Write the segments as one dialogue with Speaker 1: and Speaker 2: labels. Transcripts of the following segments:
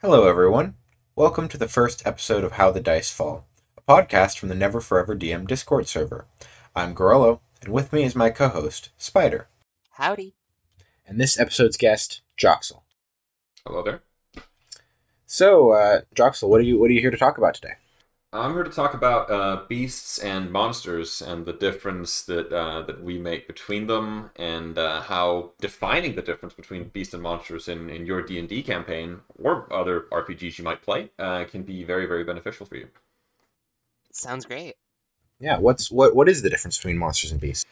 Speaker 1: Hello, everyone. Welcome to the first episode of How the Dice Fall, a podcast from the Never Forever DM Discord server. I'm Gorello, and with me is my co host, Spider.
Speaker 2: Howdy.
Speaker 1: And this episode's guest, Joxxill.
Speaker 3: Hello there.
Speaker 1: So, uh, Joxxill, what are you what are you here to talk about today?
Speaker 3: I'm here to talk about uh, beasts and monsters and the difference that uh, that we make between them, and uh, how defining the difference between beasts and monsters in, in your D and D campaign or other RPGs you might play uh, can be very very beneficial for you.
Speaker 2: Sounds great.
Speaker 1: Yeah, what's what what is the difference between monsters and beasts?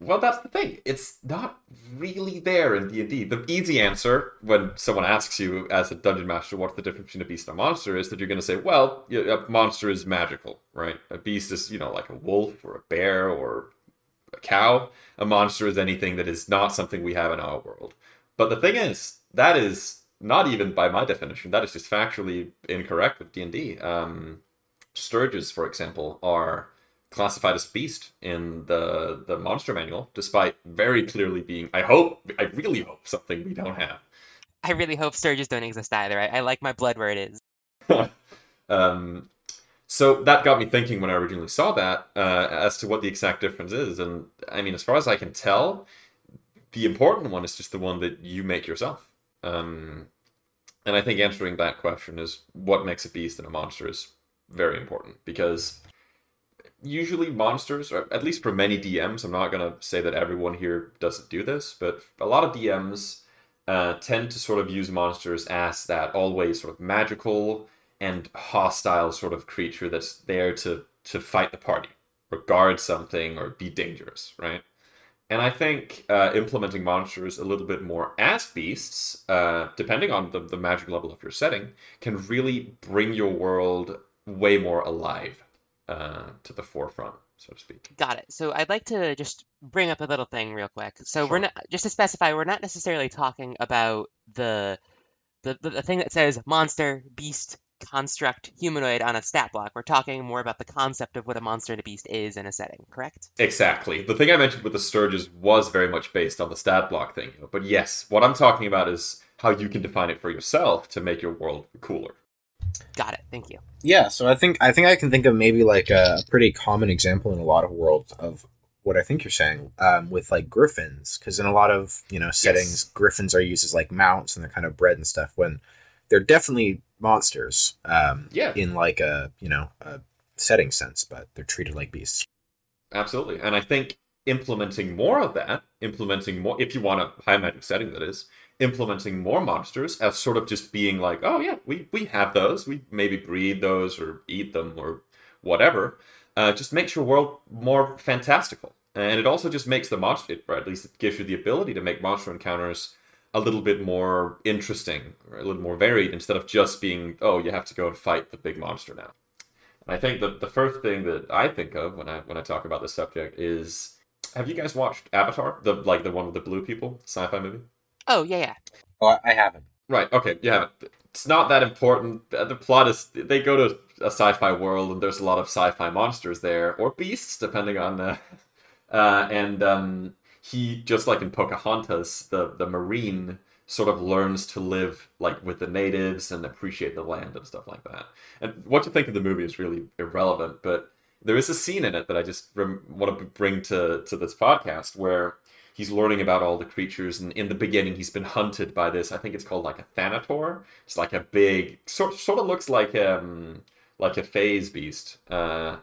Speaker 3: Well, that's the thing. It's not really there in D and D. The easy answer when someone asks you as a dungeon master what's the difference between a beast and a monster is that you're going to say, well, a monster is magical, right? A beast is you know like a wolf or a bear or a cow. A monster is anything that is not something we have in our world. But the thing is, that is not even by my definition. That is just factually incorrect with D and D. Um, Stirges, for example, are classified as beast in the the monster manual, despite very clearly being. I hope, I really hope something we don't have.
Speaker 2: I really hope Stirges don't exist either. I, I like my blood where it is.
Speaker 3: um, so that got me thinking when I originally saw that uh, as to what the exact difference is, and I mean, as far as I can tell, the important one is just the one that you make yourself. Um, and I think answering that question is what makes a beast and a monster is very important because usually monsters, or at least for many DMs, I'm not to say that everyone here doesn't do this, but a lot of DMs uh, tend to sort of use monsters as that always sort of magical and hostile sort of creature that's there to, to fight the party or guard something or be dangerous, right? And I think uh, implementing monsters a little bit more as beasts, uh, depending on the, the magic level of your setting, can really bring your world way more alive uh, to the forefront, so to speak.
Speaker 2: Got it. So I'd like to just bring up a little thing real quick. So
Speaker 3: Sure.
Speaker 2: we're not just to specify, we're not necessarily talking about the the, the, the thing that says monster, beast, construct, humanoid on a stat block. We're talking more about the concept of what a monster and a beast is in a setting, correct?
Speaker 3: Exactly. The thing I mentioned with the Stirges was very much based on the stat block thing. But yes, what I'm talking about is how you can define it for yourself to make your world cooler.
Speaker 2: Got it. Thank you.
Speaker 1: Yeah, so I think I think I can think of maybe like a, pretty common example in a lot of worlds of what I think you're saying um, with like griffins, because in a lot of you know settings,
Speaker 3: Yes.
Speaker 1: griffins are used as like mounts and they're kind of bred and stuff. When they're definitely monsters um,
Speaker 3: Yeah.
Speaker 1: in like a you know a setting sense, but they're treated like beasts.
Speaker 3: Absolutely. And I think implementing more of that, implementing more, if you want a high magic setting, that is, implementing more monsters as sort of just being like, oh, yeah, we, we have those. We maybe breed those or eat them or whatever. Uh, just makes your world more fantastical. And it also just makes the monster, or at least it gives you the ability to make monster encounters a little bit more interesting or a little more varied instead of just being, oh, you have to go and fight the big monster now. And I think the, the first thing that I think of when I when I talk about this subject is have you guys watched Avatar? The like the one with the blue people, sci-fi movie?
Speaker 2: Oh yeah, yeah.
Speaker 1: Oh, I haven't.
Speaker 3: Right, okay, Yeah. It's not that important. The the plot is they go to a sci-fi world and there's a lot of sci-fi monsters there, or beasts, depending on the uh, and um he just like in Pocahontas, the the marine sort of learns to live like with the natives and appreciate the land and stuff like that. And what you think of the movie is really irrelevant, but there is a scene in it that I just rem- want to bring to to this podcast where he's learning about all the creatures and in the beginning he's been hunted by this i think it's called like a thanator. It's like a big sort, sort of looks like um like a phase beast. Uh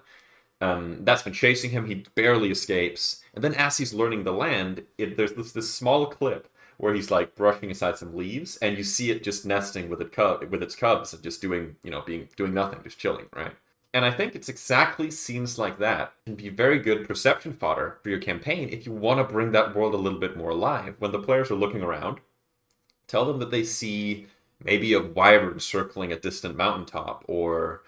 Speaker 3: um that's been chasing him. He barely escapes. And then as he's learning the land it, there's this, this small clip where he's like brushing aside some leaves and you see it just nesting with it cub with its cubs and just doing you know being doing nothing just chilling right and I think it's exactly scenes like that can be very good perception fodder for your campaign if you want to bring that world a little bit more alive. When the players are looking around, tell them that they see maybe a wyvern circling a distant mountaintop or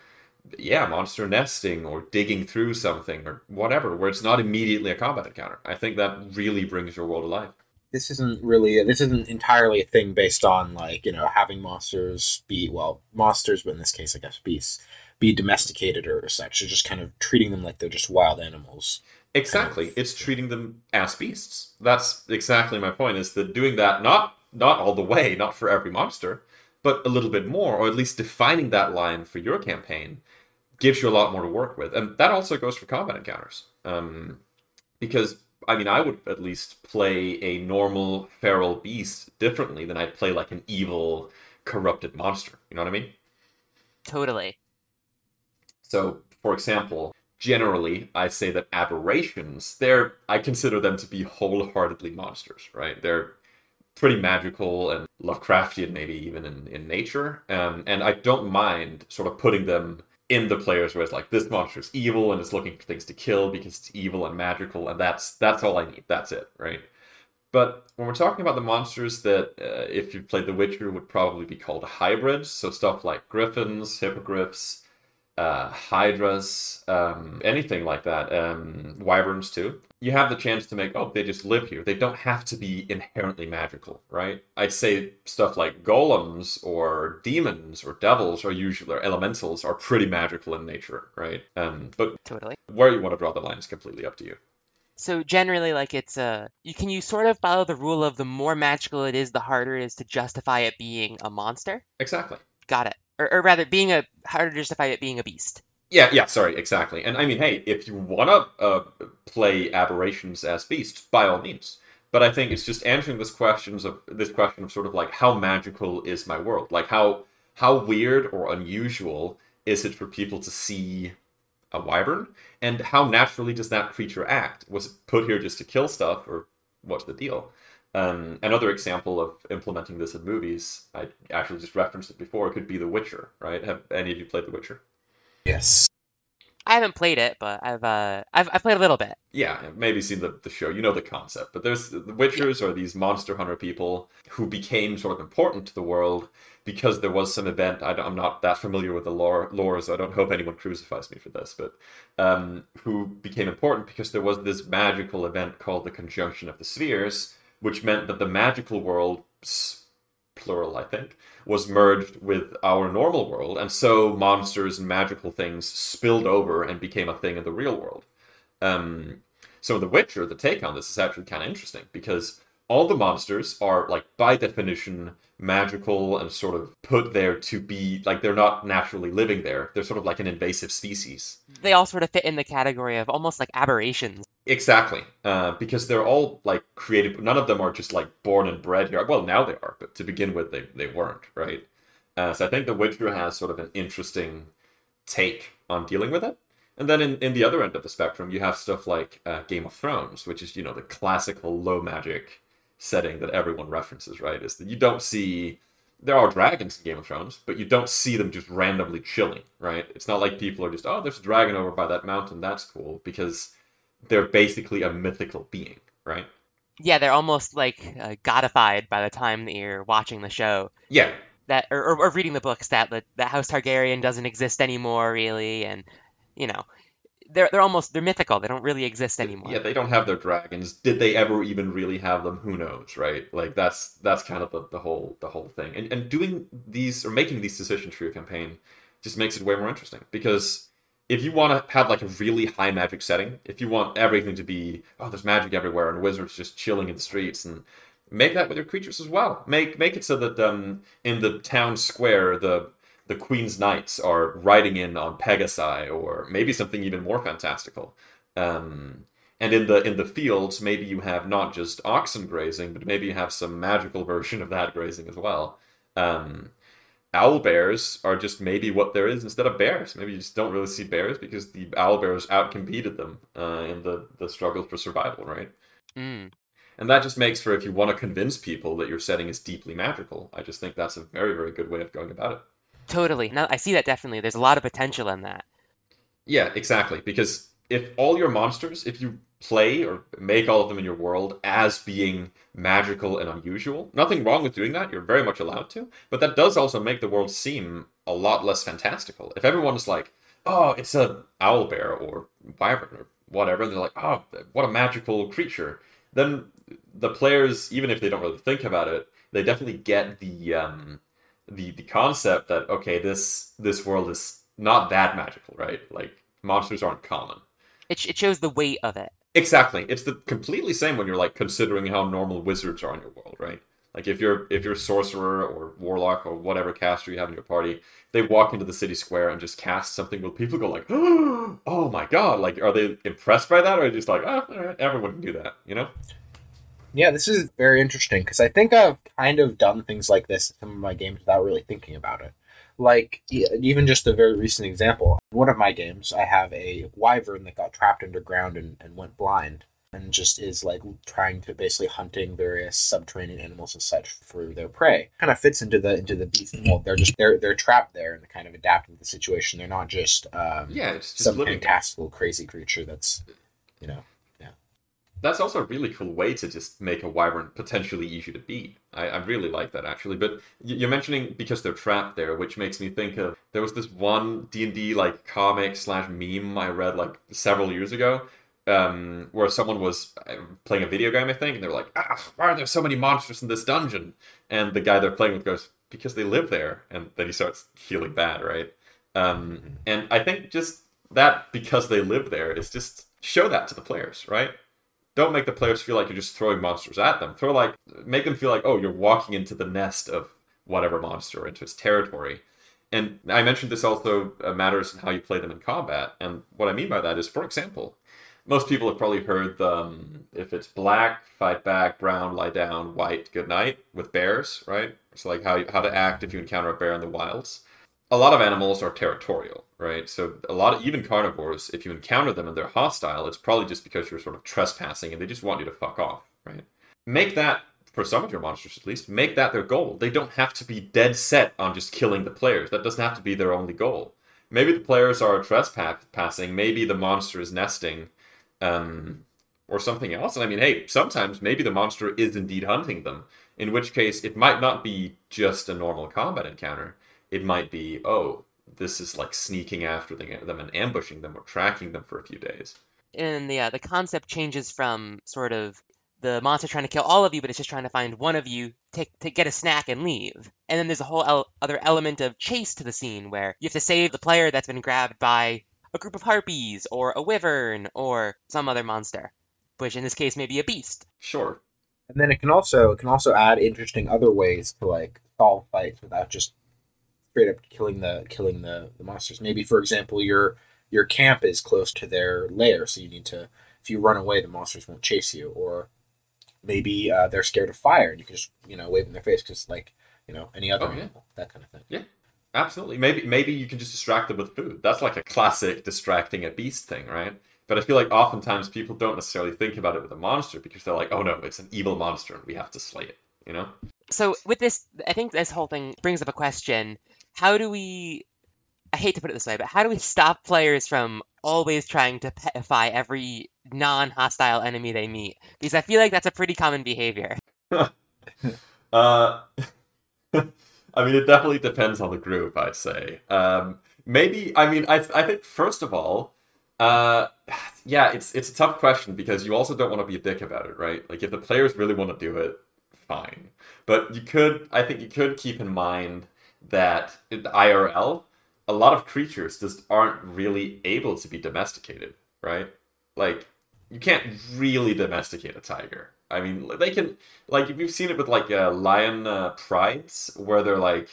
Speaker 3: yeah, monster nesting or digging through something or whatever, where it's not immediately a combat encounter. I think that really brings your world alive.
Speaker 1: This isn't really this isn't entirely a thing based on like you know having monsters be well monsters, but in this case I guess beasts be domesticated or such. You're just kind of treating them like they're just wild animals.
Speaker 3: Exactly. It's treating them as beasts. That's exactly my point. Is that doing that not not all the way, not for every monster, but a little bit more, or at least defining that line for your campaign, gives you a lot more to work with. And that also goes for combat encounters. Um, because, I mean, I would at least play a normal feral beast differently than I'd play like an evil, corrupted monster. You know what I mean?
Speaker 2: Totally.
Speaker 3: So, for example, generally I say that aberrations, they're I consider them to be wholeheartedly monsters, right? They're pretty magical and Lovecraftian, maybe even in, in nature. Um, and I don't mind sort of putting them in the players where it's like this monster is evil and it's looking for things to kill because it's evil and magical, and that's that's all I need. That's it, right? But when we're talking about the monsters that, uh, if you played The Witcher, would probably be called hybrids, so stuff like griffins, hippogriffs, uh, hydras, um, anything like that, um, wyverns too. You have the chance to make, oh, they just live here. They don't have to be inherently magical, right? I'd say stuff like golems or demons or devils or usually or elementals are pretty magical in nature, right? Um, but
Speaker 2: Totally.
Speaker 3: where you want to draw the line is completely up to you.
Speaker 2: So generally, like it's a you can you sort of follow the rule of the more magical it is, the harder it is to justify it being a monster.
Speaker 3: Exactly.
Speaker 2: Got it. Or, or rather, being a harder to justify it being a beast.
Speaker 3: Yeah, yeah, sorry, exactly. And I mean, hey, if you want to uh, play aberrations as beasts, by all means. But I think it's just answering this questions of this question of sort of like how magical is my world? Like how how weird or unusual is it for people to see a wyvern? And how naturally does that creature act? Was it put here just to kill stuff, or what's the deal? Um, another example of implementing this in movies, I actually just referenced it before, could be The Witcher, right? Have any of you played The Witcher?
Speaker 1: Yes.
Speaker 2: I haven't played it, but I've uh I've, I've played a little bit.
Speaker 3: Yeah, maybe seen the, the show. You know the concept. But there's the Witchers are these monster hunter people who became sort of important to the world because there was some event. I am not that familiar with the lore, lore, so I don't hope anyone crucifies me for this. But um, who became important because there was this magical event called the Conjunction of the Spheres, which meant that the magical world, plural, I think, was merged with our normal world, and so monsters and magical things spilled over and became a thing in the real world. Um, so The Witcher, the take on this is actually kind of interesting because all the monsters are like by definition magical and sort of put there to be like they're not naturally living there. They're sort of like an invasive species.
Speaker 2: They all sort of fit in the category of almost like aberrations.
Speaker 3: Exactly, uh, because they're all like created. None of them are just like born and bred here. Well, now they are, but to begin with, they they weren't, right? Uh, so I think The Witcher has sort of an interesting take on dealing with it. And then in, in the other end of the spectrum, you have stuff like uh, Game of Thrones, which is you know the classical low magic setting that everyone references, right? Is that you don't see there are dragons in Game of Thrones, but you don't see them just randomly chilling, right? It's not like people are just oh, there's a dragon over by that mountain, that's cool, because they're basically a mythical being, right?
Speaker 2: Yeah, they're almost like uh, godified by the time that you're watching the show.
Speaker 3: Yeah,
Speaker 2: That or, or, or reading the books that the, the House Targaryen doesn't exist anymore, really, and you know, they're they're almost they're mythical. They don't really exist anymore.
Speaker 3: yeah. They don't have their dragons. Did they ever even really have them? Who knows, right? Like that's that's kind of the, the whole the whole thing. And and doing these or making these decisions for your campaign just makes it way more interesting because if you want to have like a really high magic setting, if you want everything to be oh there's magic everywhere and wizards just chilling in the streets and make that with your creatures as well. Make make it so that um in the town square the the Queen's Knights are riding in on Pegasi or maybe something even more fantastical. Um, and in the in the fields, maybe you have not just oxen grazing, but maybe you have some magical version of that grazing as well. Um, owl bears are just maybe what there is instead of bears. Maybe you just don't really see bears because the owl bears outcompeted them uh, in the the struggles for survival, right?
Speaker 2: Mm.
Speaker 3: And that just makes for if you want to convince people that your setting is deeply magical, I just think that's a very very good way of going about it.
Speaker 2: Totally. No, I see that definitely. There's a lot of potential in that.
Speaker 3: Yeah, exactly. Because if all your monsters, if you play or make all of them in your world as being magical and unusual, nothing wrong with doing that. You're very much allowed to. But that does also make the world seem a lot less fantastical. If everyone is like, oh, it's a owl bear or wyvern or whatever, and they're like, oh, what a magical creature. Then the players, even if they don't really think about it, they definitely get the um, the the concept that okay, this this world is not that magical, right? Like monsters aren't common.
Speaker 2: It, it shows the weight of it.
Speaker 3: Exactly. It's the completely same when you're like considering how normal wizards are in your world, right? Like if you're if you're a sorcerer or warlock or whatever caster you have in your party, they walk into the city square and just cast something. Will people go like, "Oh my god!" Like, are they impressed by that, or are they just like, "Oh, right, everyone can do that," you know?
Speaker 1: Yeah, this is very interesting because I think I've kind of done things like this in some of my games without really thinking about it. Like even just a very recent example, one of my games, I have a wyvern that got trapped underground and, and went blind, and just is like trying to basically hunting various subterranean animals and such for their prey. Kind of fits into the into the beast mold. They're just they're they're trapped there and kind of adapting to the situation. They're not just um,
Speaker 3: Yeah, it's just
Speaker 1: some fantastical crazy creature that's you know
Speaker 3: That's also a really cool way to just make a wyvern potentially easy to beat. I, I really like that actually. But you're mentioning because they're trapped there, which makes me think of there was this one D and D like comic slash meme I read like several years ago, um, where someone was uh, playing a video game, I think, and they're like, ah, "Why are there so many monsters in this dungeon?" And the guy they're playing with goes, "Because they live there," and then he starts feeling bad, right? Um, and I think just that because they live there is just show that to the players, right? Don't make the players feel like you're just throwing monsters at them. Throw like make them feel like oh you're walking into the nest of whatever monster into its territory. And I mentioned this also uh, matters in how you play them in combat. And what I mean by that is, for example, most people have probably heard the um, if it's black, fight back, brown, lie down, white, good night with bears, right? It's like how how to act if you encounter a bear in the wilds. A lot of animals are territorial, right? So a lot of even carnivores, if you encounter them and they're hostile, it's probably just because you're sort of trespassing and they just want you to fuck off, right? Make that for some of your monsters at least, make that their goal. They don't have to be dead set on just killing the players. That doesn't have to be their only goal. Maybe the players are trespassing, maybe the monster is nesting, um, or something else. And I mean, hey, sometimes maybe the monster is indeed hunting them, in which case it might not be just a normal combat encounter. It might be, oh, this is like sneaking after them and ambushing them or tracking them for a few days.
Speaker 2: And the uh, the concept changes from sort of the monster trying to kill all of you, but it's just trying to find one of you, take, take get a snack and leave. And then there's a whole el- other element of chase to the scene where you have to save the player that's been grabbed by a group of harpies or a wyvern or some other monster, which in this case may be a beast.
Speaker 3: Sure.
Speaker 1: And then it can also it can also add interesting other ways to like solve fights without just straight up killing the killing the, the monsters. Maybe for example your your camp is close to their lair, so you need to if you run away the monsters won't chase you. Or maybe uh, they're scared of fire and you can just you know wave in their face because like you know any other
Speaker 3: Oh, yeah.
Speaker 1: animal that kind of thing. Yeah.
Speaker 3: Absolutely. Maybe maybe you can just distract them with food. That's like a classic distracting a beast thing, right? But I feel like oftentimes people don't necessarily think about it with a monster because they're like, oh no, it's an evil monster and we have to slay it. You know?
Speaker 2: So with this, I think this whole thing brings up a question: How do we? I hate to put it this way, but how do we stop players from always trying to petify every non-hostile enemy they meet? Because I feel like that's a pretty common behavior.
Speaker 3: Uh, I mean, it definitely depends on the group. I'd say. Um, maybe. I mean, I I think first of all, uh, yeah, it's it's a tough question because you also don't want to be a dick about it, right? Like if the players really want to do it, fine. But you could, I think, you could keep in mind that in the IRL, a lot of creatures just aren't really able to be domesticated, right? Like you can't really domesticate a tiger. I mean, they can like if you've seen it with like uh, lion uh, prides, where they're like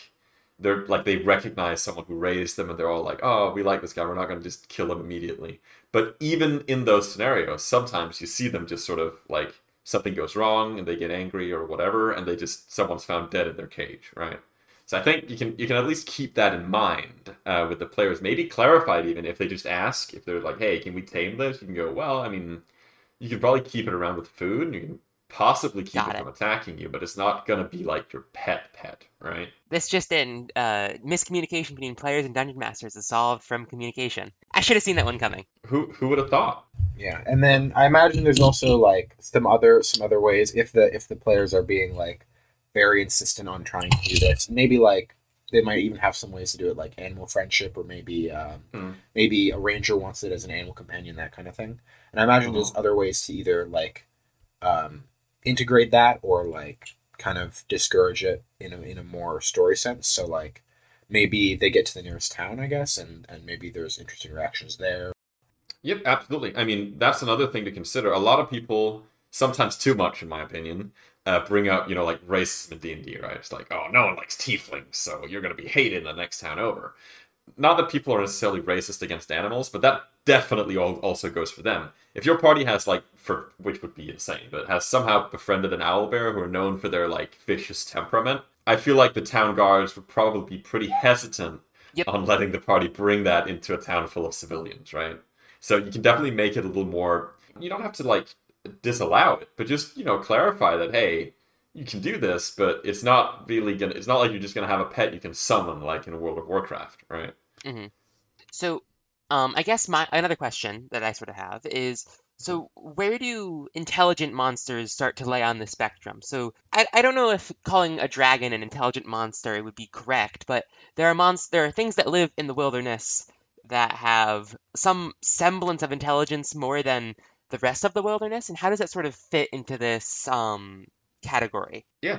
Speaker 3: they're like they recognize someone who raised them, and they're all like, "Oh, we like this guy. We're not going to just kill him immediately." But even in those scenarios, sometimes you see them just sort of like something goes wrong, and they get angry or whatever, and they just someone's found dead in their cage, right? So I think you can you can at least keep that in mind uh, with the players. Maybe clarify it even if they just ask if they're like, "Hey, can we tame this?" You can go, "Well, I mean, you can probably keep it around with food, and you can possibly keep
Speaker 2: Got
Speaker 3: it,
Speaker 2: it.
Speaker 3: from attacking you, but it's not gonna be like your pet pet, right?"
Speaker 2: This just in: uh, miscommunication between players and dungeon masters is solved from communication. I should have seen that one coming.
Speaker 3: Who who would have thought?
Speaker 1: Yeah, and then I imagine there's also like some other some other ways if the if the players are being like very insistent on trying to do this. Maybe like they might even have some ways to do it, like animal friendship, or maybe um,
Speaker 3: Hmm.
Speaker 1: maybe a ranger wants it as an animal companion, that kind of thing. And I imagine there's other ways to either like um, integrate that or like kind of discourage it in a in a more story sense. So like maybe they get to the nearest town, I guess, and and maybe there's interesting reactions there.
Speaker 3: Yep, absolutely. I mean, that's another thing to consider. A lot of people, sometimes too much, in my opinion, uh, bring up, you know, like racism in D and D, right? It's like, oh, no one likes tieflings, so you're going to be hated in the next town over. Not that people are necessarily racist against animals, but that definitely also goes for them. If your party has like, for which would be insane, but has somehow befriended an owl bear who are known for their like vicious temperament, I feel like the town guards would probably be pretty hesitant yep. on letting the party bring that into a town full of civilians, right? So you can definitely make it a little more. You don't have to like disallow it, but just you know clarify that hey, you can do this, but it's not really gonna. It's not like you're just gonna have a pet you can summon like in World of Warcraft, right?
Speaker 2: Mm-hmm. So, um, I guess my another question that I sort of have is so where do intelligent monsters start to lay on the spectrum? So I, I don't know if calling a dragon an intelligent monster would be correct, but there are monst- there are things that live in the wilderness that have some semblance of intelligence more than the rest of the wilderness, and how does that sort of fit into this um, category?
Speaker 3: Yeah,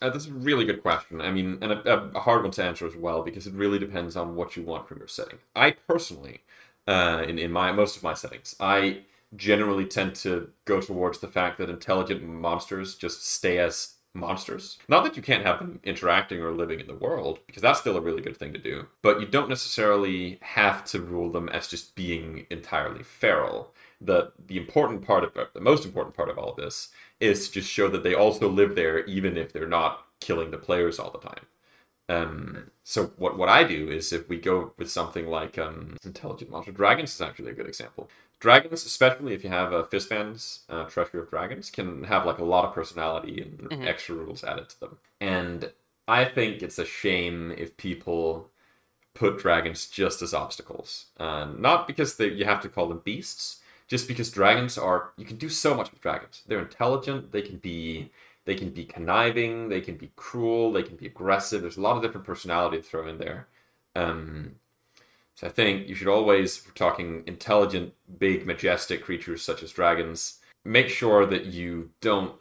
Speaker 3: uh, that's a really good question. I mean, and a, a, hard one to answer as well because it really depends on what you want from your setting. I personally, uh, in in my most of my settings, I generally tend to go towards the fact that intelligent monsters just stay as monsters. Not that you can't have them interacting or living in the world, because that's still a really good thing to do, but you don't necessarily have to rule them as just being entirely feral. The the important part of the most important part of all of this is to just show that they also live there even if they're not killing the players all the time. Um, so what what I do is if we go with something like um, intelligent monster dragons is actually a good example. Dragons, especially if you have a Fizban's uh, Treasury of Dragons, can have like a lot of personality and mm-hmm. extra rules added to them. And I think it's a shame if people put dragons just as obstacles. Uh, not because they, you have to call them beasts, just because dragons are you can do so much with dragons. They're intelligent. They can be they can be conniving. They can be cruel. They can be aggressive. There's a lot of different personality to throw in there. Um, so I think you should always, if talking intelligent, big, majestic creatures such as dragons, make sure that you don't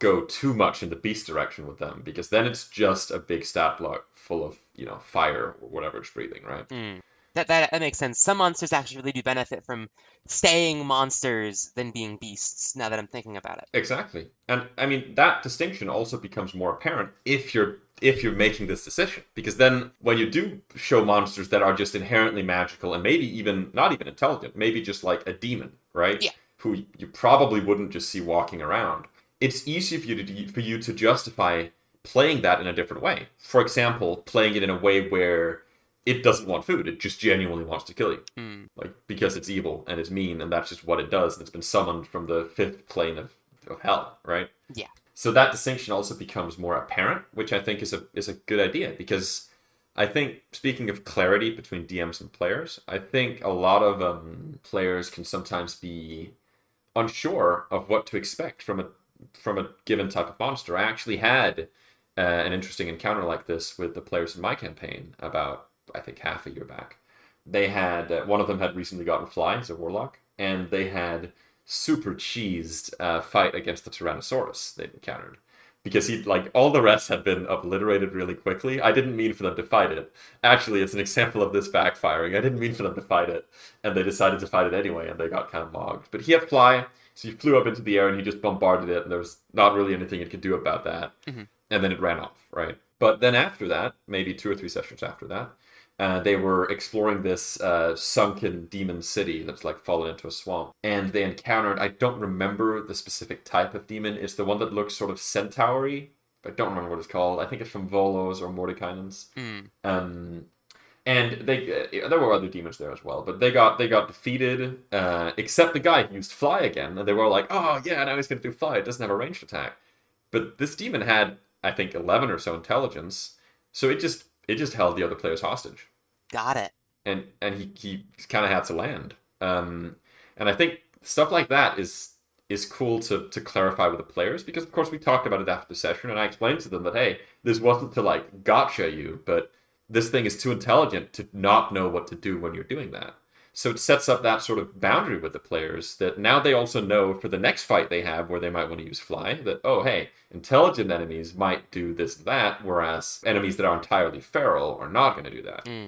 Speaker 3: go too much in the beast direction with them because then it's just a big stat block full of you know fire or whatever it's breathing, right?
Speaker 2: Mm. That, that that makes sense. Some monsters actually really do benefit from staying monsters than being beasts. Now that I'm thinking about it,
Speaker 3: exactly. And I mean that distinction also becomes more apparent if you're if you're making this decision because then when you do show monsters that are just inherently magical and maybe even not even intelligent maybe just like a demon right
Speaker 2: yeah
Speaker 3: who you probably wouldn't just see walking around it's easy for you to for you to justify playing that in a different way for example playing it in a way where it doesn't want food it just genuinely wants to kill you
Speaker 2: mm.
Speaker 3: like because it's evil and it's mean and that's just what it does and it's been summoned from the fifth plane of, of hell right
Speaker 2: yeah
Speaker 3: so that distinction also becomes more apparent, which I think is a is a good idea because I think speaking of clarity between DMs and players, I think a lot of um, players can sometimes be unsure of what to expect from a from a given type of monster. I actually had uh, an interesting encounter like this with the players in my campaign about I think half a year back. They had uh, one of them had recently gotten fly as a warlock, and they had super cheesed uh, fight against the Tyrannosaurus they'd encountered. Because he like all the rest had been obliterated really quickly. I didn't mean for them to fight it. Actually, it's an example of this backfiring. I didn't mean for them to fight it, and they decided to fight it anyway, and they got kind of mogged. But he had fly, so he flew up into the air and he just bombarded it, and there was not really anything it could do about that.
Speaker 2: Mm-hmm.
Speaker 3: And then it ran off, right? But then after that, maybe two or three sessions after that, uh, they were exploring this uh, sunken demon city that's like fallen into a swamp. And they encountered, I don't remember the specific type of demon. It's the one that looks sort of centaury. I don't remember what it's called. I think it's from Volos or Mordenkainen's.
Speaker 2: Mm.
Speaker 3: Um, and they uh, there were other demons there as well, but they got they got defeated. Uh, except the guy used fly again, and they were like, "Oh yeah, now he's gonna do fly. It doesn't have a ranged attack." But this demon had, I think, eleven or so intelligence, so it just it just held the other players hostage.
Speaker 2: Got it.
Speaker 3: And and he he kind of had to land. Um, and I think stuff like that is is cool to to clarify with the players because of course we talked about it after the session and I explained to them that hey, this wasn't to like gotcha you, but this thing is too intelligent to not know what to do when you're doing that. So it sets up that sort of boundary with the players that now they also know for the next fight they have where they might want to use fly that, oh, hey, intelligent enemies might do this and that, whereas enemies that are entirely feral are not going to do that.
Speaker 2: Mm.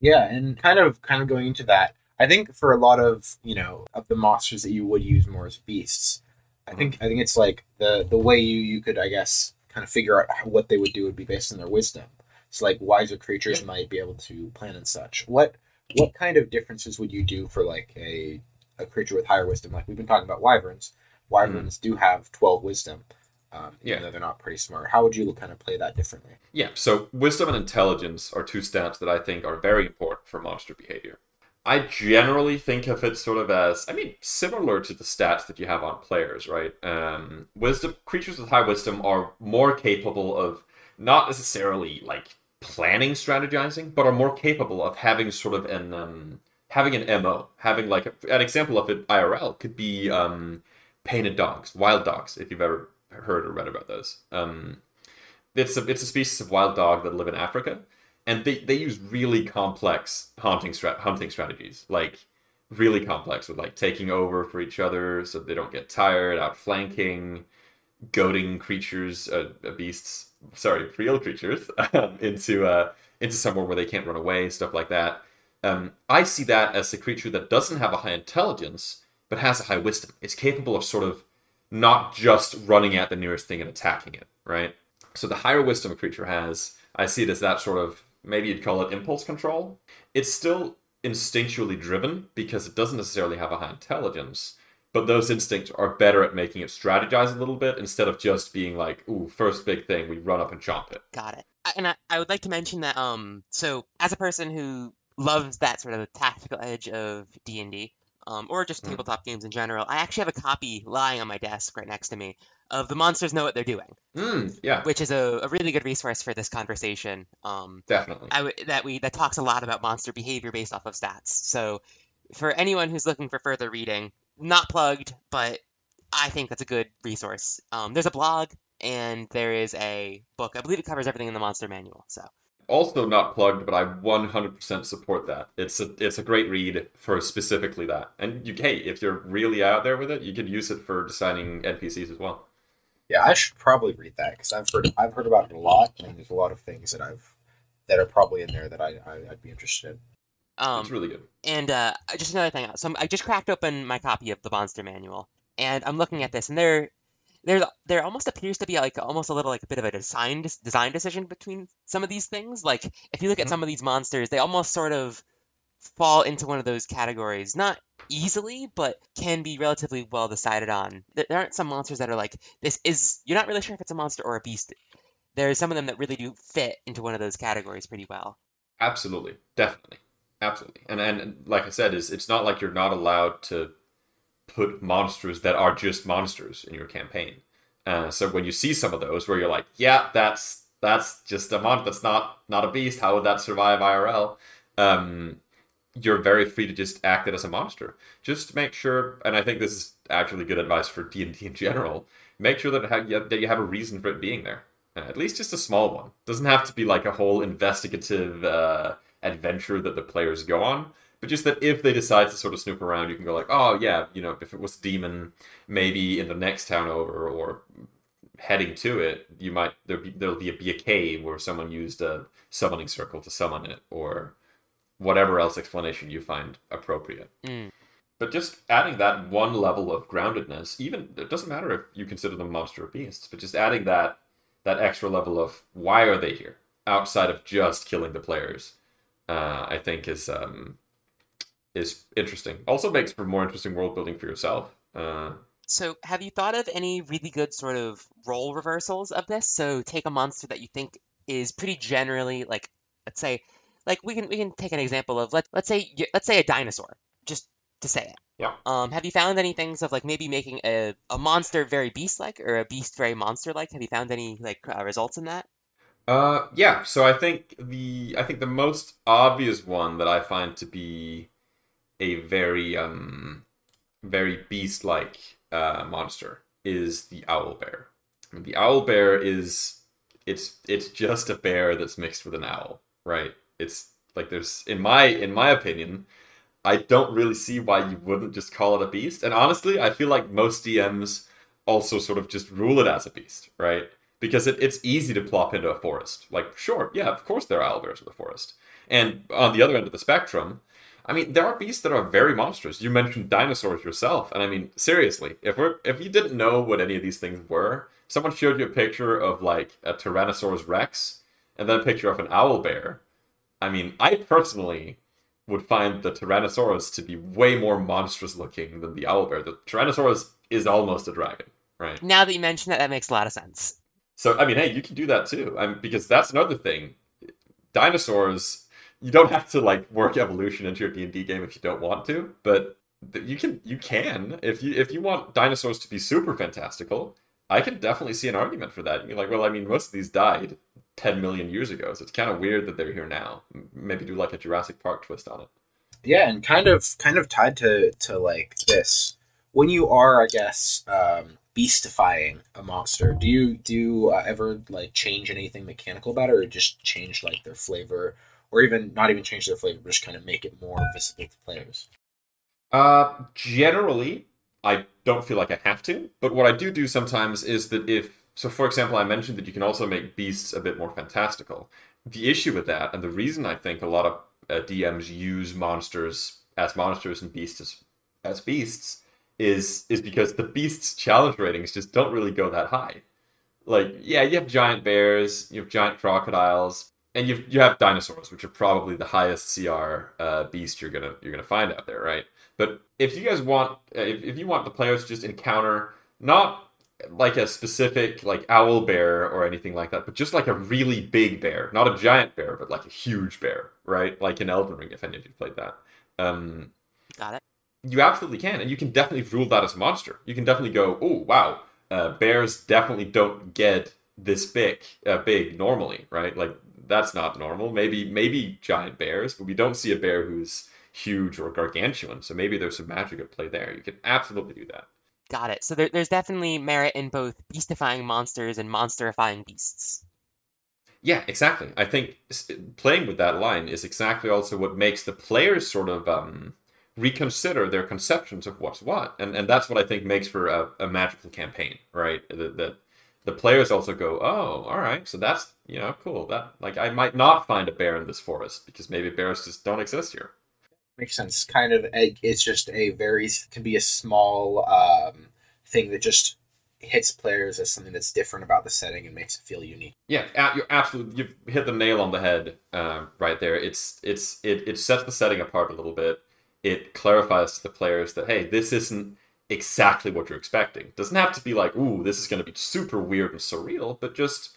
Speaker 1: Yeah, and kind of kind of going into that, I think for a lot of, you know, of the monsters that you would use more as beasts, I think I think it's like the the way you you could I guess kind of figure out what they would do would be based on their wisdom. It's like wiser creatures might be able to plan and such. What what kind of differences would you do for like a a creature with higher wisdom? Like we've been talking about wyverns. Wyverns do have twelve wisdom, um, even
Speaker 3: Yeah.
Speaker 1: though they're not pretty smart. How would you kind of play that differently?
Speaker 3: Yeah, so wisdom and intelligence are two stats that I think are very important for monster behavior. I generally think of it sort of as, I mean, similar to the stats that you have on players, right? Um, wisdom creatures with high wisdom are more capable of not necessarily like planning strategizing, but are more capable of having sort of an um, having an mo, having like a, an example of it IRL could be um, painted dogs, wild dogs, if you've ever heard or read about those. Um, it's a it's a species of wild dog that live in Africa, and they, they use really complex hunting strat hunting strategies, like really complex with like taking over for each other so they don't get tired, outflanking, goading creatures, uh, uh, beasts, sorry, real creatures um, into uh into somewhere where they can't run away, stuff like that. Um, I see that as a creature that doesn't have a high intelligence but has a high wisdom. It's capable of sort of not just running at the nearest thing and attacking it, right? So the higher wisdom a creature has, I see it as that sort of maybe you'd call it impulse control. It's still instinctually driven because it doesn't necessarily have a high intelligence, but those instincts are better at making it strategize a little bit instead of just being like, ooh, first big thing, we run up and chomp it.
Speaker 2: Got it. And I, I would like to mention that um so as a person who loves that sort of tactical edge of D and D, um, or just
Speaker 3: Mhm.
Speaker 2: tabletop games in general, I actually have a copy lying on my desk right next to me of The Monsters Know What They're Doing,
Speaker 3: Mm, yeah,
Speaker 2: which is a, a really good resource for this conversation. Um,
Speaker 3: definitely.
Speaker 2: I w- that we that talks a lot about monster behavior based off of stats. So for anyone who's looking for further reading, not plugged, but I think that's a good resource. Um, there's a blog and there is a book. I believe it covers everything in the monster manual. So
Speaker 3: also not plugged, but I 100% support that. It's a it's a great read for specifically that. And you, hey, if you're really out there with it, you can use it for designing NPCs as well.
Speaker 1: Yeah, I should probably read that because I've heard I've heard about it a lot, and there's a lot of things that I've that are probably in there that I, I I'd be interested in.
Speaker 2: Um,
Speaker 3: it's really good.
Speaker 2: And uh, just another thing. So I'm, just cracked open my copy of the Monster Manual, and I'm looking at this, and there, there, there almost appears to be like almost a little like a bit of a design design decision between some of these things. Like if you look at
Speaker 3: Mhm.
Speaker 2: some of these monsters, they almost sort of fall into one of those categories. Not easily, but can be relatively well decided on. There, there aren't some monsters that are like this is. You're not really sure if it's a monster or a beast. There are some of them that really do fit into one of those categories pretty well.
Speaker 3: Absolutely, definitely, absolutely. And and like I said, is it's not like you're not allowed to put monsters that are just monsters in your campaign. Uh, so when you see some of those where you're like, yeah, that's that's just a monster. that's not not a beast. How would that survive IRL? Um, you're very free to just act it as a monster. Just make sure, and I think this is actually good advice for D and D in general. Make sure that ha- that you have a reason for it being there. Uh, at least just a small one. Doesn't have to be like a whole investigative uh, adventure that the players go on, but just that if they decide to sort of snoop around, you can go like, oh yeah, you know, if it was demon, maybe in the next town over or heading to it, you might there be there'll be a, be a cave where someone used a summoning circle to summon it, or whatever else explanation you find appropriate.
Speaker 2: Mm.
Speaker 3: But just adding that one level of groundedness, even it doesn't matter if you consider them monster or beasts, but just adding that that extra level of why are they here outside of just killing the players, uh, I think is um, is interesting. Also makes for more interesting world building for yourself. Uh,
Speaker 2: So, have you thought of any really good sort of role reversals of this? So, take a monster that you think is pretty generally like, let's say, like we can we can take an example of let let's say let's say a dinosaur, just to say it.
Speaker 3: Yeah.
Speaker 2: Um, have you found any things of like maybe making a, a monster very beast-like or a beast very monster-like? Have you found any like uh, results in that?
Speaker 3: Uh, yeah. So I think the I think the most obvious one that I find to be a very um very beast like uh, monster is the owl bear. The owl bear is it's it's just a bear that's mixed with an owl, right? It's like there's in my in my opinion, I don't really see why you wouldn't just call it a beast. And honestly, I feel like most DMs also sort of just rule it as a beast, right? Because it, it's easy to plop into a forest. Like, sure, yeah, of course there are owlbears in the forest. And on the other end of the spectrum, I mean, there are beasts that are very monstrous. You mentioned dinosaurs yourself, and I mean, seriously, if we're if you didn't know what any of these things were, someone showed you a picture of like a Tyrannosaurus Rex and then a picture of an owl bear. I mean, I personally would find the Tyrannosaurus to be way more monstrous looking than the owl bear. The Tyrannosaurus is almost a dragon, right?
Speaker 2: Now that you mention that, that makes a lot of sense.
Speaker 3: So I mean, hey, you can do that too. I mean, because that's another thing. Dinosaurs, you don't have to like work evolution into your D and D game if you don't want to, but you can. You can if you if you want dinosaurs to be super fantastical. I can definitely see an argument for that. You're like, well, I mean, most of these died 10 million years ago, so it's kind of weird that they're here now. Maybe do like a Jurassic Park twist on it.
Speaker 1: Yeah, and kind of kind of tied to to like this. When you are, I guess, um, beastifying a monster, do you do you uh, ever like change anything mechanical about it, or just change like their flavor, or even not even change their flavor, but just kind of make it more visible to players?
Speaker 3: Uh, generally, I don't feel like I have to, but what I do do sometimes is that if so, for example, I mentioned that you can also make beasts a bit more fantastical. The issue with that, and the reason I think a lot of uh, DMs use monsters as monsters and beasts as, as beasts, is is because the beasts' challenge ratings just don't really go that high. Like, yeah, you have giant bears, you have giant crocodiles, and you you have dinosaurs, which are probably the highest CR uh, beast you're gonna you're gonna find out there, right? But if you guys want, uh, if, if you want the players to just encounter not like a specific like owl bear or anything like that, but just like a really big bear, not a giant bear, but like a huge bear, right? Like in Elden Ring, if any of you played that. Um,
Speaker 2: Got it.
Speaker 3: You absolutely can, and you can definitely rule that as a monster. You can definitely go, oh wow, uh, bears definitely don't get this big, uh, big normally, right? Like that's not normal. Maybe maybe giant bears, but we don't see a bear who's huge or gargantuan. So maybe there's some magic at play there. You can absolutely do that.
Speaker 2: Got it. So there, there's definitely merit in both beastifying monsters and monsterifying beasts.
Speaker 3: Yeah, exactly. I think playing with that line is exactly also what makes the players sort of um, reconsider their conceptions of what's what, and and that's what I think makes for a, a magical campaign, right? That the, the players also go, oh, all right, so that's you know cool. That like I might not find a bear in this forest because maybe bears just don't exist here
Speaker 1: makes sense. Kind of, a, it's just a very can be a small um, thing that just hits players as something that's different about the setting and makes it feel unique.
Speaker 3: Yeah, you're absolutely you've hit the nail on the head uh, right there. It's it's it it sets the setting apart a little bit. It clarifies to the players that hey, this isn't exactly what you're expecting. It doesn't have to be like ooh, this is going to be super weird and surreal, but just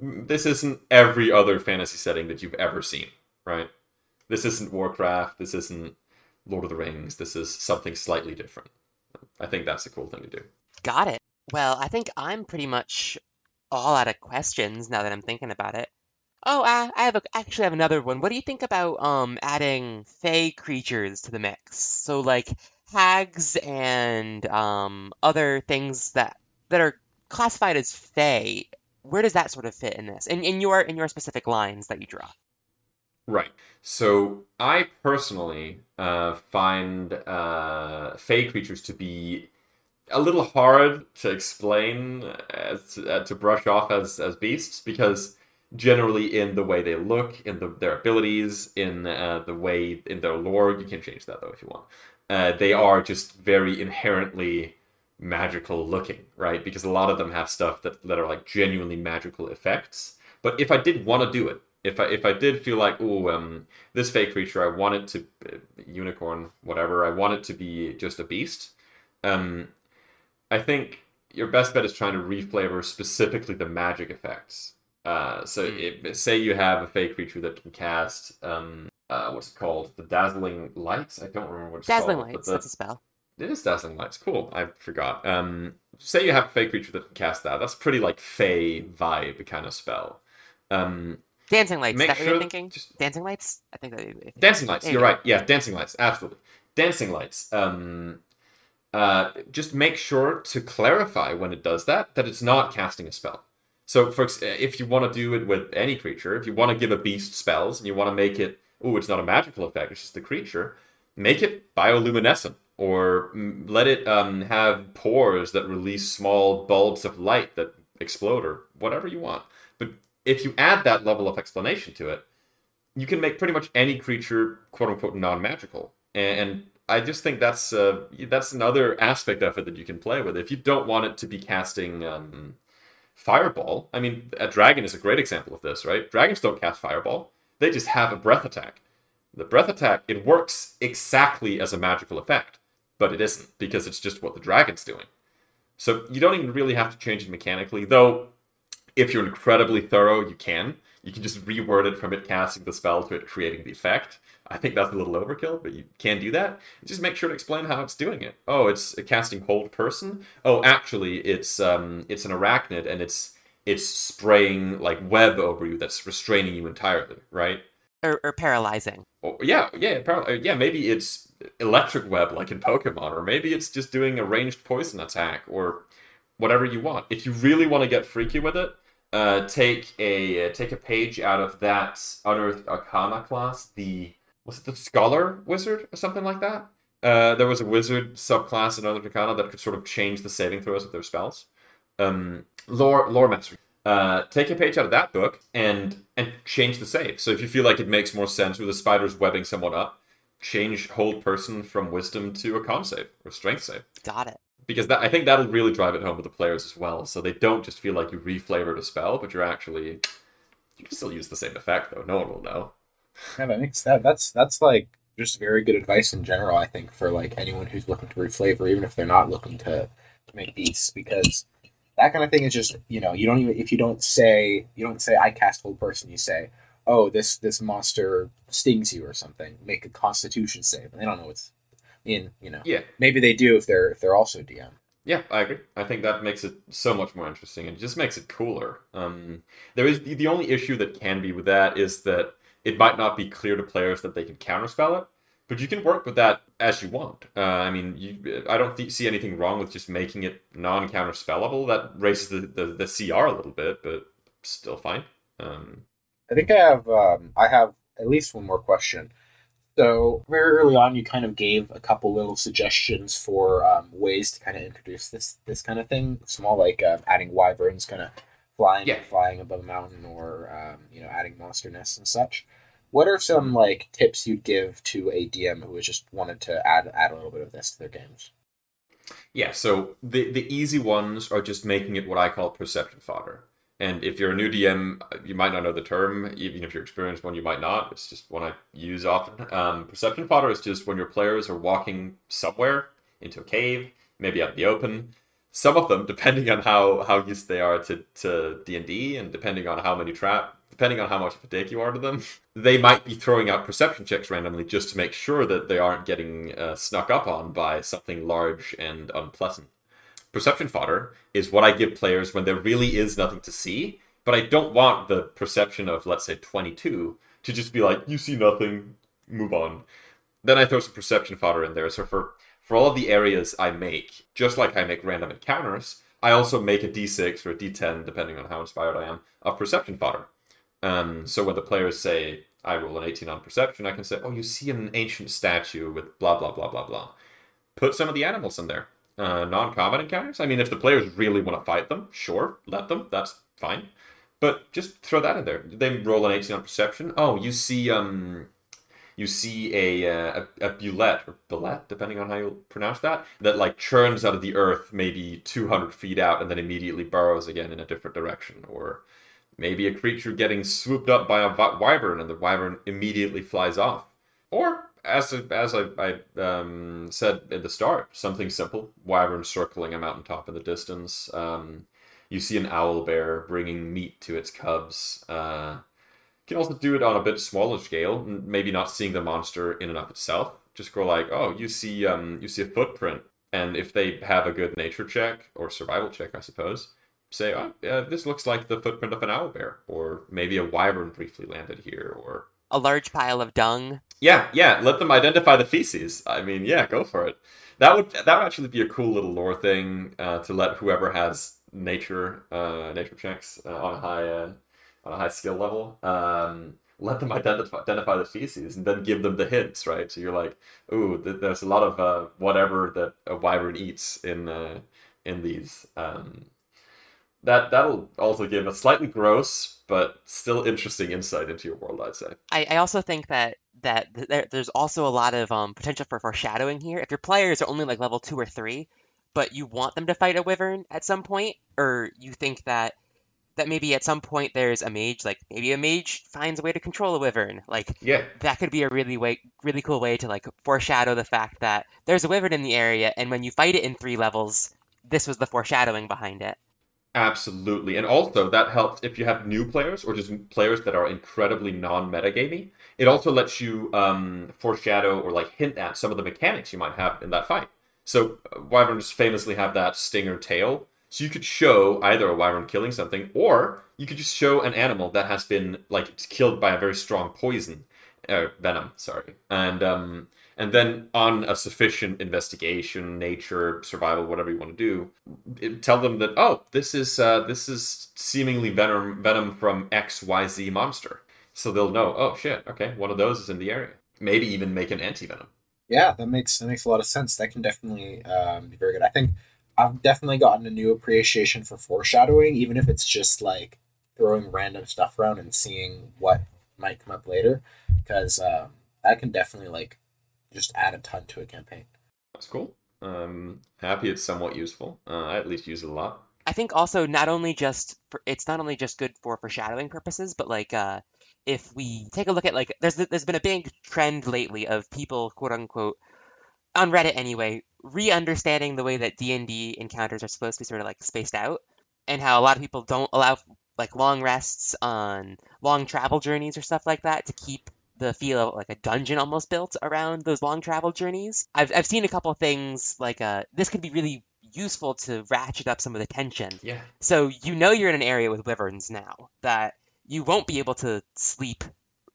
Speaker 3: mm, this isn't every other fantasy setting that you've ever seen, right? This isn't Warcraft. This isn't Lord of the Rings. This is something slightly different. I think that's a cool thing to do.
Speaker 2: Got it. Well, I think I'm pretty much all out of questions now that I'm thinking about it. Oh, I, I have a, actually have another one. What do you think about um adding fey creatures to the mix? So like hags and um other things that that are classified as fey. Where does that sort of fit in this? In in your in your specific lines that you draw?
Speaker 3: Right. So I personally uh, find uh, fey creatures to be a little hard to explain as, uh, to brush off as as beasts because generally in the way they look, in the, their abilities, in uh, the way in their lore, you can change that though if you want. Uh, they are just very inherently magical looking, right? Because a lot of them have stuff that, that are like genuinely magical effects. But if I did want to do it, if I if I did feel like oh um this fake creature I want it to uh, unicorn whatever I want it to be just a beast, um, I think your best bet is trying to reflavor specifically the magic effects. Uh, so mm. if, say you have a fey creature that can cast um uh what's it called the dazzling lights I don't remember what it's
Speaker 2: dazzling
Speaker 3: called.
Speaker 2: lights. The, that's a spell.
Speaker 3: It is dazzling lights. Cool. I forgot. Um, say you have a fey creature that can cast that. That's pretty like fey vibe kind of spell. Um,
Speaker 2: Dancing lights. Make is that sure what you're thinking? Just... Dancing lights. I think that.
Speaker 3: Dancing lights. You're right. Yeah, dancing lights. Absolutely. Dancing lights. Um, uh, just make sure to clarify when it does that that it's not casting a spell. So, for if you want to do it with any creature, if you want to give a beast spells and you want to make it, oh, it's not a magical effect, it's just the creature, make it bioluminescent or let it um, have pores that release small bulbs of light that explode or whatever you want But if you add that level of explanation to it, you can make pretty much any creature quote unquote non-magical, and I just think that's uh, that's another aspect of it that you can play with. If you don't want it to be casting um, fireball, I mean, a dragon is a great example of this, right? Dragons don't cast fireball; they just have a breath attack. The breath attack it works exactly as a magical effect, but it isn't because it's just what the dragon's doing. So you don't even really have to change it mechanically, though. If you're incredibly thorough, you can. You can just reword it from it casting the spell to it creating the effect. I think that's a little overkill, but you can do that. Just make sure to explain how it's doing it. Oh, it's a casting hold person. Oh, actually, it's um, it's an arachnid, and it's it's spraying like web over you that's restraining you entirely, right?
Speaker 2: Or, or paralyzing.
Speaker 3: Oh, yeah, yeah, par- yeah. Maybe it's electric web like in Pokemon, or maybe it's just doing a ranged poison attack, or whatever you want. If you really want to get freaky with it, uh, take a uh, take a page out of that Unearthed Arcana class, the was it the Scholar Wizard or something like that? Uh, there was a wizard subclass in Unearthed Arcana that could sort of change the saving throws of their spells. Um, lore lore mastery. Uh, take a page out of that book and and change the save. So if you feel like it makes more sense with the spiders webbing someone up, change hold person from wisdom to a con save or strength save.
Speaker 2: Got it.
Speaker 3: Because that I think that'll really drive it home with the players as well. So they don't just feel like you reflavored a spell, but you're actually you can still use the same effect though. No one will know.
Speaker 1: Yeah, that makes that. That's that's like just very good advice in general. I think for like anyone who's looking to reflavor, even if they're not looking to to make beasts, because that kind of thing is just you know you don't even if you don't say you don't say I cast hold person, you say oh this this monster stings you or something. Make a Constitution save, and they don't know what's in you know.
Speaker 3: Yeah.
Speaker 1: Maybe they do if they're if they're also DM.
Speaker 3: Yeah, I agree. I think that makes it so much more interesting and just makes it cooler. Um, there is the, only issue that can be with that is that it might not be clear to players that they can counterspell it, but you can work with that as you want. Uh, I mean, you, I don't th- see anything wrong with just making it non-counterspellable. That raises the, the, the CR a little bit, but still fine. Um,
Speaker 1: I think I have um, I have at least one more question. So very early on, you kind of gave a couple little suggestions for um, ways to kind of introduce this this kind of thing. Small like uh, adding wyverns, kind of flying
Speaker 3: Yeah.
Speaker 1: flying above a mountain, or um, you know adding monster nests and such. What are some like tips you'd give to a DM who has just wanted to add add a little bit of this to their games?
Speaker 3: Yeah, so the the easy ones are just making it what I call perception fodder. And if you're a new DM, you might not know the term. Even if you're experienced one, you might not. It's just one I use often. Um, perception fodder is just when your players are walking somewhere into a cave, maybe out in the open. Some of them, depending on how how used they are to to D and D, and depending on how many trap, depending on how much of a dick you are to them, they might be throwing out perception checks randomly just to make sure that they aren't getting uh, snuck up on by something large and unpleasant. Perception fodder is what I give players when there really is nothing to see, but I don't want the perception of, let's say, 22 to just be like, you see nothing, move on. Then I throw some perception fodder in there. So for, for all of the areas I make, just like I make random encounters, I also make a d6 or a d10, depending on how inspired I am, of perception fodder. Um, so when the players say, I roll an 18 on perception, I can say, oh, you see an ancient statue with blah, blah, blah, blah, blah. Put some of the animals in there. Uh, non-combat encounters. I mean, if the players really want to fight them, sure, let them. That's fine. But just throw that in there. They roll an 18 on perception. Oh, you see, um, you see a uh, a, a or bulette, depending on how you pronounce that, that like churns out of the earth maybe 200 feet out and then immediately burrows again in a different direction, or maybe a creature getting swooped up by a wyvern and the wyvern immediately flies off, or as as I, I um, said at the start, something simple: wyvern circling a mountaintop in the distance. Um, you see an owl bear bringing meat to its cubs. Uh, you can also do it on a bit smaller scale, maybe not seeing the monster in and of itself. Just go like, oh, you see, um, you see a footprint, and if they have a good nature check or survival check, I suppose, say, oh, yeah, this looks like the footprint of an owl bear, or maybe a wyvern briefly landed here, or
Speaker 2: A large pile of dung.
Speaker 3: Yeah, yeah. Let them identify the feces. I mean, yeah, go for it. That would that would actually be a cool little lore thing uh, to let whoever has nature uh, nature checks uh, on a high uh, on a high skill level. Um, let them identify identify the feces and then give them the hints, right? So you're like, ooh, th- there's a lot of uh, whatever that a wyvern eats in uh, in these. Um, that that'll also give a slightly gross but still interesting insight into your world. I'd say.
Speaker 2: I, I also think that that there, there's also a lot of um, potential for foreshadowing here. If your players are only like level two or three, but you want them to fight a wyvern at some point, or you think that that maybe at some point there's a mage, like maybe a mage finds a way to control a wyvern, like
Speaker 3: Yeah,
Speaker 2: that could be a really way, really cool way to like foreshadow the fact that there's a wyvern in the area, and when you fight it in three levels, this was the foreshadowing behind it.
Speaker 3: Absolutely. And also that helps if you have new players or just players that are incredibly non-metagamey. It also lets you um, foreshadow or like hint at some of the mechanics you might have in that fight. So uh, wyverns famously have that stinger tail. So you could show either a wyvern killing something, or you could just show an animal that has been like killed by a very strong poison, uh, venom. Sorry, and um, and then on a sufficient investigation, nature, survival, whatever you want to do, tell them that oh, this is uh, this is seemingly venom venom from X Y Z monster. So they'll know. Oh shit. Okay, one of those is in the area. Maybe even make an anti venom.
Speaker 1: Yeah, that makes that makes a lot of sense. That can definitely um, be very good. I think I've definitely gotten a new appreciation for foreshadowing, even if it's just like throwing random stuff around and seeing what might come up later, because um, that can definitely like just add a ton to a campaign.
Speaker 3: That's cool. Um, happy it's somewhat useful. Uh, I at least use it a lot.
Speaker 2: I think also not only just for, it's not only just good for foreshadowing purposes, but like uh, if we take a look at like there's there's been a big trend lately of people quote unquote on Reddit anyway re-understanding the way that D&D encounters are supposed to be sort of like spaced out and how a lot of people don't allow like long rests on long travel journeys or stuff like that to keep the feel of like a dungeon almost built around those long travel journeys. I've, I've seen a couple things like uh, this could be really useful to ratchet up some of the tension.
Speaker 3: Yeah.
Speaker 2: So you know you're in an area with wyverns now that you won't be able to sleep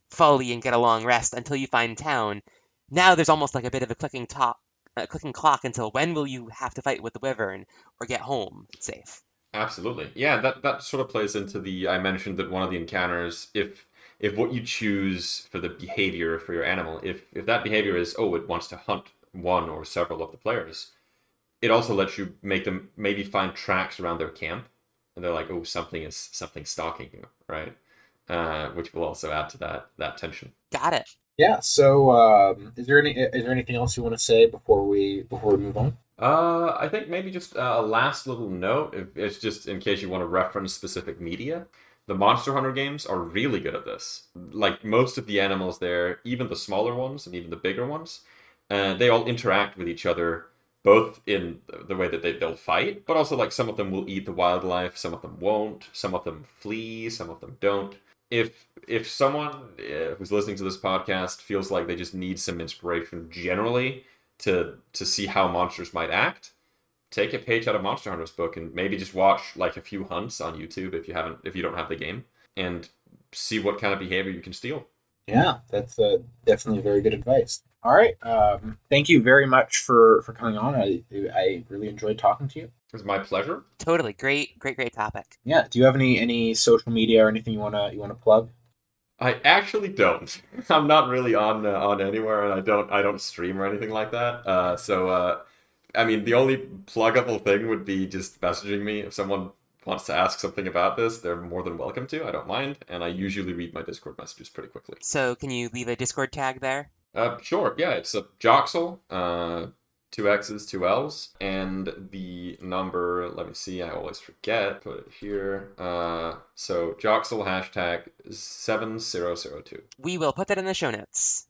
Speaker 2: fully and get a long rest until you find town. Now there's almost like a bit of a clicking top, a clicking clock until when will you have to fight with the wyvern or get home safe.
Speaker 3: Absolutely. Yeah, that that sort of plays into the I mentioned that one of the encounters if if what you choose for the behavior for your animal, if if that behavior is oh it wants to hunt one or several of the players, it also lets you make them maybe find tracks around their camp and they're like oh something is something stalking you, right? Uh, which will also add to that that tension.
Speaker 2: Got it.
Speaker 1: Yeah. So, um, is there any is there anything else you want to say before we before we move on?
Speaker 3: Uh, I think maybe just uh, a last little note. It's just in case you want to reference specific media. The Monster Hunter games are really good at this. Like most of the animals there, even the smaller ones and even the bigger ones, uh, they all interact with each other, both in the way that they, they'll fight, but also like some of them will eat the wildlife, some of them won't, some of them flee, some of them don't. If if someone uh, who's listening to this podcast feels like they just need some inspiration generally to to see how monsters might act, take a page out of Monster Hunter's book and maybe just watch like a few hunts on YouTube if you haven't if you don't have the game and see what kind of behavior you can steal.
Speaker 1: Yeah, that's uh, definitely very good advice. All right. Um, thank you very much for for coming on. I I really enjoyed talking to you.
Speaker 3: It was my pleasure.
Speaker 2: Totally great, great, great topic.
Speaker 1: Yeah. Do you have any any social media or anything you wanna you wanna plug?
Speaker 3: I actually don't. I'm not really on uh, on anywhere, and I don't I don't stream or anything like that. Uh, so uh, I mean, the only pluggable thing would be just messaging me if someone wants to ask something about this. They're more than welcome to. I don't mind, and I usually read my Discord messages pretty quickly.
Speaker 2: So can you leave a Discord tag there?
Speaker 3: Uh, sure. Yeah, it's a Joxxill. Uh, two X's, two L's, and the number. Let me see. I always forget. Put it here. Uh, so Joxxill hashtag seven zero zero two.
Speaker 2: We will put that in the show notes.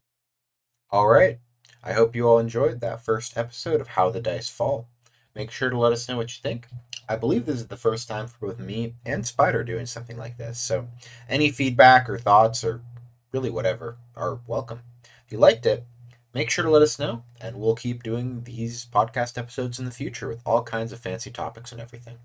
Speaker 1: All right. I hope you all enjoyed that first episode of How the Dice Fall. Make sure to let us know what you think. I believe this is the first time for both me and Spider doing something like this, so any feedback or thoughts or really whatever are welcome. If you liked it, make sure to let us know, and we'll keep doing these podcast episodes in the future with all kinds of fancy topics and everything.